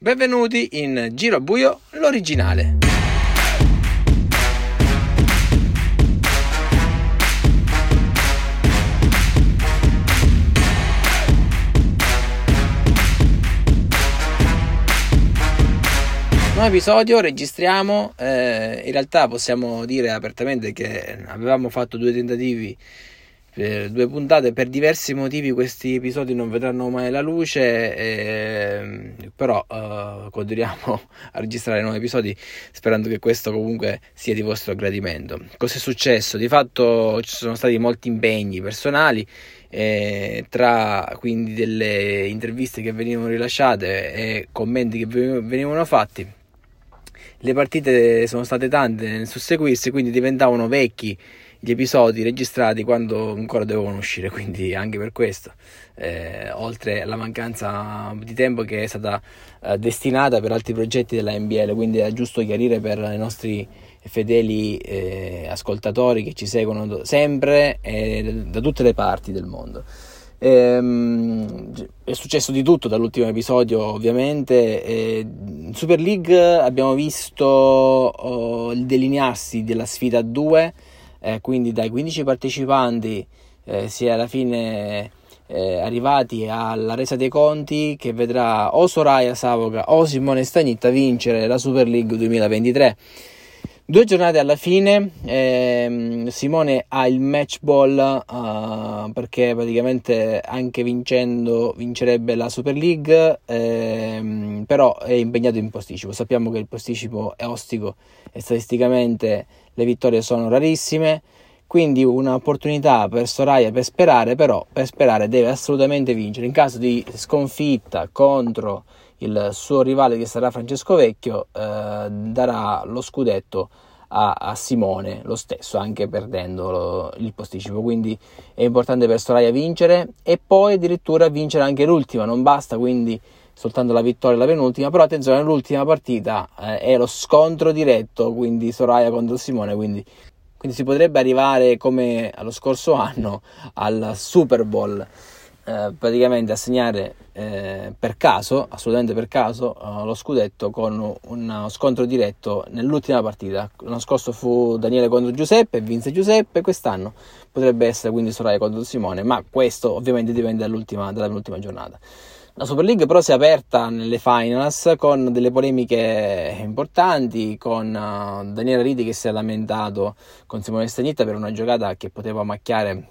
Benvenuti in Giro Buio, l'originale. Nuovo episodio, registriamo, eh, in realtà possiamo dire apertamente che avevamo fatto due tentativi per due puntate per diversi motivi questi episodi non vedranno mai la luce eh, però eh, continuiamo a registrare nuovi episodi sperando che questo comunque sia di vostro gradimento cosa è successo? di fatto ci sono stati molti impegni personali eh, tra quindi delle interviste che venivano rilasciate e commenti che venivano fatti le partite sono state tante nel susseguirsi quindi diventavano vecchi gli episodi registrati quando ancora dovevano uscire, quindi anche per questo, eh, oltre alla mancanza di tempo che è stata eh, destinata per altri progetti della NBL, quindi è giusto chiarire per i nostri fedeli eh, ascoltatori che ci seguono sempre e da tutte le parti del mondo. Ehm, è successo di tutto dall'ultimo episodio, ovviamente. Eh, in Super League abbiamo visto oh, il delinearsi della sfida 2 eh, quindi dai 15 partecipanti eh, si è alla fine eh, arrivati alla resa dei conti che vedrà o Soraya Savoca o Simone Stagnitta vincere la Super League 2023. Due giornate alla fine, ehm, Simone ha il match ball uh, perché praticamente anche vincendo vincerebbe la Super League, ehm, però è impegnato in posticipo. Sappiamo che il posticipo è ostico e statisticamente le vittorie sono rarissime, quindi un'opportunità per Soraya per sperare, però per sperare deve assolutamente vincere. In caso di sconfitta contro il suo rivale che sarà Francesco Vecchio, eh, darà lo scudetto a, a, Simone lo stesso, anche perdendo lo, il posticipo. Quindi è importante per Soraya vincere e poi addirittura vincere anche l'ultima, non basta quindi soltanto la vittoria la penultima, però attenzione, l'ultima partita eh, è lo scontro diretto, quindi Soraya contro Simone, quindi, quindi si potrebbe arrivare come allo scorso anno al Super Bowl. Eh, praticamente assegnare eh, per caso, assolutamente per caso, uh, lo scudetto con uno scontro diretto nell'ultima partita. L'anno scorso fu Daniele contro Giuseppe, vinse Giuseppe, quest'anno potrebbe essere quindi Soraya contro Simone, ma questo ovviamente dipende dall'ultima, dalla penultima giornata. La Super League però si è aperta nelle finals con delle polemiche importanti, con uh, Daniele Ridi che si è lamentato con Simone Stagnitta per una giocata che poteva macchiare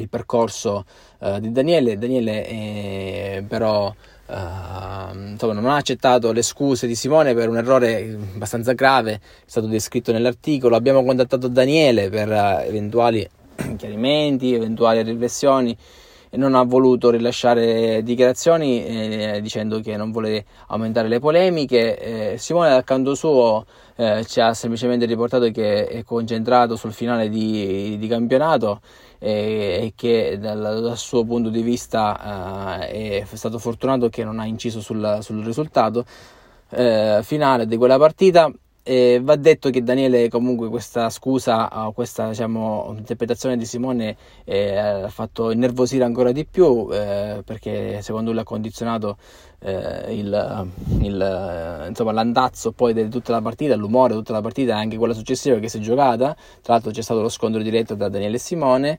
il percorso uh, di Daniele. Daniele eh, però uh, insomma, non ha accettato le scuse di Simone per un errore abbastanza grave, è stato descritto nell'articolo. Abbiamo contattato Daniele per uh, eventuali chiarimenti, eventuali riflessioni non ha voluto rilasciare dichiarazioni eh, dicendo che non vuole aumentare le polemiche. Eh, Simone dal canto suo eh, ci ha semplicemente riportato che è concentrato sul finale di, di campionato e che dal, dal, suo punto di vista eh, è stato fortunato che non ha inciso sul, sul risultato eh, finale di quella partita eh, va detto che Daniele comunque questa scusa, questa diciamo, interpretazione di Simone eh, ha fatto innervosire ancora di più eh, perché secondo lui ha condizionato eh, il, il, insomma, l'andazzo poi di tutta la partita, l'umore di tutta la partita e anche quella successiva che si è giocata. Tra l'altro c'è stato lo scontro diretto tra Daniele e Simone.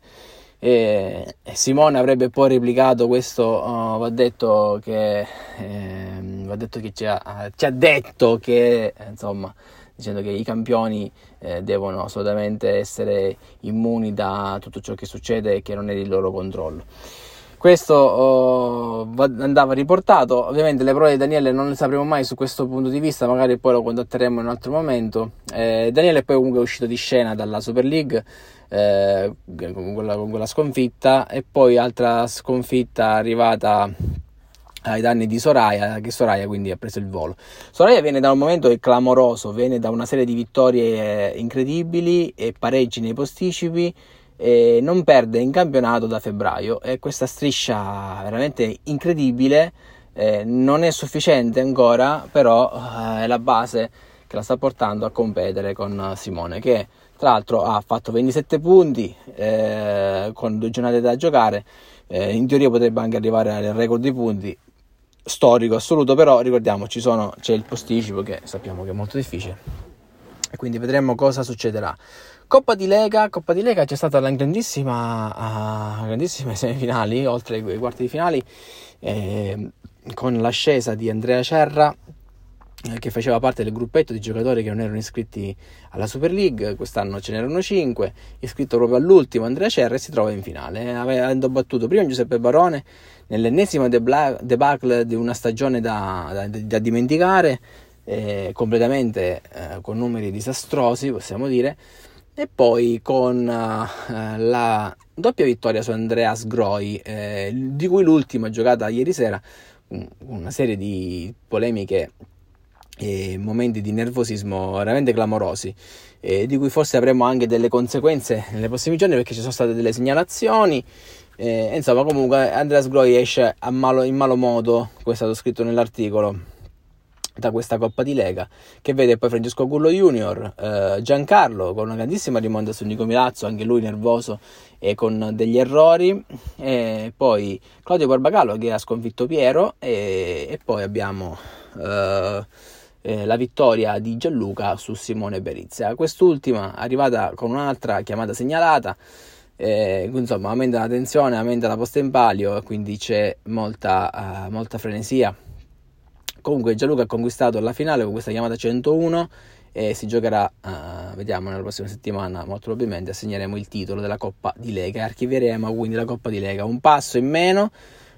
E Simone avrebbe poi replicato questo, uh, va detto che, eh, va detto che ci, ha, ci ha detto che, insomma, dicendo che i campioni eh, devono assolutamente essere immuni da tutto ciò che succede e che non è di loro controllo. Questo oh, andava riportato, ovviamente le parole di Daniele non le sapremo mai su questo punto di vista, magari poi lo contatteremo in un altro momento. Eh, Daniele poi comunque uscito di scena dalla Super League eh, con, quella, con quella sconfitta e poi altra sconfitta arrivata ai danni di Soraya, che Soraya quindi ha preso il volo. Soraya viene da un momento clamoroso, viene da una serie di vittorie incredibili e pareggi nei posticipi e non perde in campionato da febbraio. E questa striscia veramente incredibile eh, non è sufficiente ancora, però eh, è la base che la sta portando a competere con Simone che tra l'altro ha fatto 27 punti eh, con due giornate da giocare, eh, in teoria potrebbe anche arrivare al record di punti. Storico assoluto, però ricordiamoci, sono, c'è il posticipo che sappiamo che è molto difficile. E quindi vedremo cosa succederà. Coppa di Lega, Coppa di Lega c'è stata la grandissima, uh, grandissime semifinali, oltre ai quarti di finali, eh, con l'ascesa di Andrea Cerra eh, che faceva parte del gruppetto di giocatori che non erano iscritti alla Super League, quest'anno ce n'erano 5, iscritto proprio all'ultimo Andrea Cerra e si trova in finale, avendo battuto prima Giuseppe Barone nell'ennesima debacle di una stagione da, da, da dimenticare, eh, completamente eh, con numeri disastrosi possiamo dire, e poi con uh, la doppia vittoria su Andreas Groi, eh, di cui l'ultima giocata ieri sera, una serie di polemiche e momenti di nervosismo veramente clamorosi, eh, di cui forse avremo anche delle conseguenze nei prossimi giorni perché ci sono state delle segnalazioni. Eh, insomma, comunque Andreas Groi esce malo, in malo modo, questo è stato scritto nell'articolo, da questa Coppa di Lega, che vede poi Francesco Gullo Junior, eh, Giancarlo con una grandissima rimonta su Nico Milazzo, anche lui nervoso e con degli errori, e poi Claudio Barbagallo che ha sconfitto Piero e, e poi abbiamo... Eh, eh, la vittoria di Gianluca su Simone Berizia. Quest'ultima arrivata con un'altra chiamata segnalata, eh, insomma aumenta la tensione, aumenta la posta in palio e quindi c'è molta, uh, molta frenesia. Comunque Gianluca ha conquistato la finale con questa chiamata 101 e si giocherà, uh, vediamo nella prossima settimana, molto probabilmente assegneremo il titolo della Coppa di Lega e archivieremo quindi la Coppa di Lega. Un passo in meno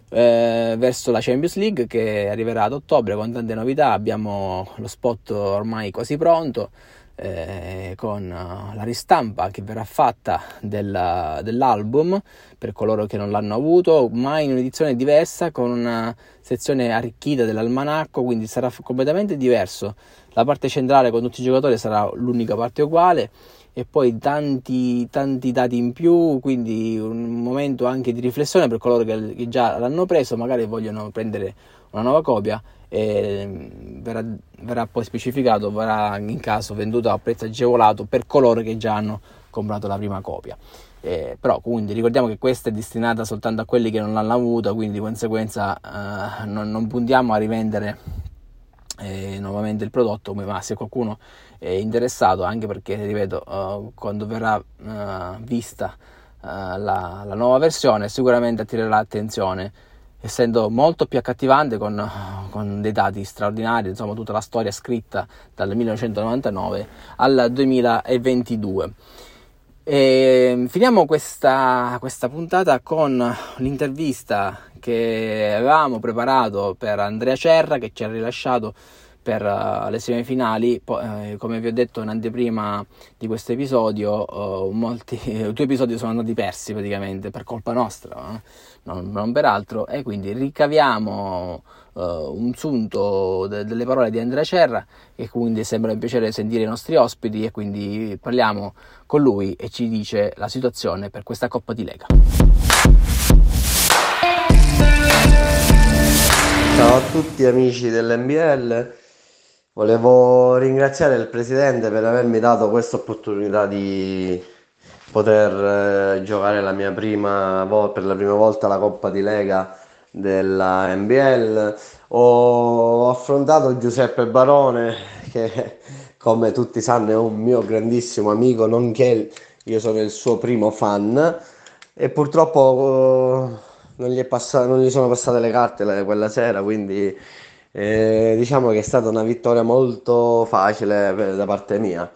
eh, verso la Champions League che arriverà ad ottobre con tante novità. Abbiamo lo spot ormai quasi pronto. Eh, con uh, la ristampa che verrà fatta della, dell'album per coloro che non l'hanno avuto, ma in un'edizione diversa con una sezione arricchita dell'almanacco, quindi sarà completamente diverso. La parte centrale con tutti i giocatori sarà l'unica parte uguale e poi tanti, tanti dati in più, quindi un momento anche di riflessione per coloro che, che già l'hanno preso, magari vogliono prendere una nuova copia e mm, verrà, verrà, poi specificato, verrà in caso venduto a prezzo agevolato per coloro che già hanno comprato la prima copia. Eh, però quindi ricordiamo che questa è destinata soltanto a quelli che non l'hanno avuta, quindi di conseguenza eh, non, non puntiamo a rivendere eh, nuovamente il prodotto, ma se qualcuno è interessato, anche perché, ripeto, uh, quando verrà uh, vista uh, la, la, nuova versione, sicuramente attirerà l'attenzione, essendo molto più accattivante con, con, dei dati straordinari, insomma tutta la storia scritta dal 1999 al 2022. E finiamo questa, questa puntata con l'intervista che avevamo preparato per Andrea Cerra che ci ha rilasciato per uh, le semifinali. Poi, eh, come vi ho detto in anteprima di questo episodio, uh, molti, due episodi sono andati persi praticamente per colpa nostra, eh? non, non, per altro, e quindi ricaviamo uh, un sunto de- delle parole di Andrea Cerra e quindi sembra un piacere sentire i nostri ospiti e quindi parliamo con lui e ci dice la situazione per questa Coppa di Lega. Ciao a tutti amici dell'NBL, volevo ringraziare il Presidente per avermi dato questa opportunità di poter eh, giocare la mia prima vo- per la prima volta la Coppa di Lega della NBL. Ho affrontato Giuseppe Barone che come tutti sanno è un mio grandissimo amico, nonché io sono il suo primo fan e purtroppo... Eh, non gli, passato, non gli sono passate le carte quella sera, quindi eh, diciamo che è stata una vittoria molto facile da parte mia.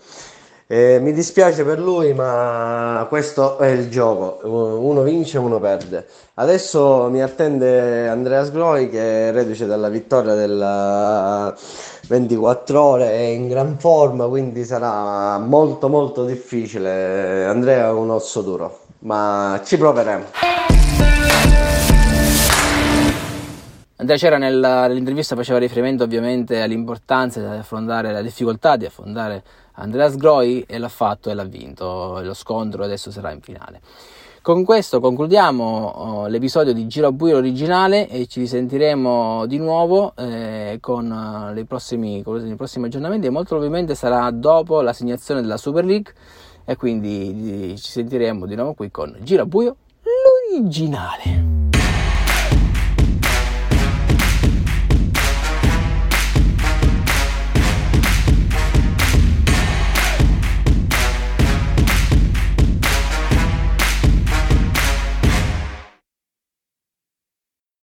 Eh, mi dispiace per lui, ma questo è il gioco. Uno vince, uno perde. Adesso mi attende Andreas Groi che è reduce dalla vittoria della 24 ore, è in gran forma, quindi sarà molto molto difficile. Andrea è un osso duro, ma ci proveremo. Andrea C'era nell'intervista faceva riferimento ovviamente all'importanza di affrontare la difficoltà di affrontare Andreas Groi e l'ha fatto e l'ha vinto. Lo scontro adesso sarà in finale. Con questo concludiamo oh, l'episodio di Giro a Buio originale e ci risentiremo di nuovo eh, con, uh, prossimi, con, i prossimi aggiornamenti molto probabilmente sarà dopo l'assegnazione della Super League e quindi ci sentiremo di nuovo qui con Giro a Buio l'originale.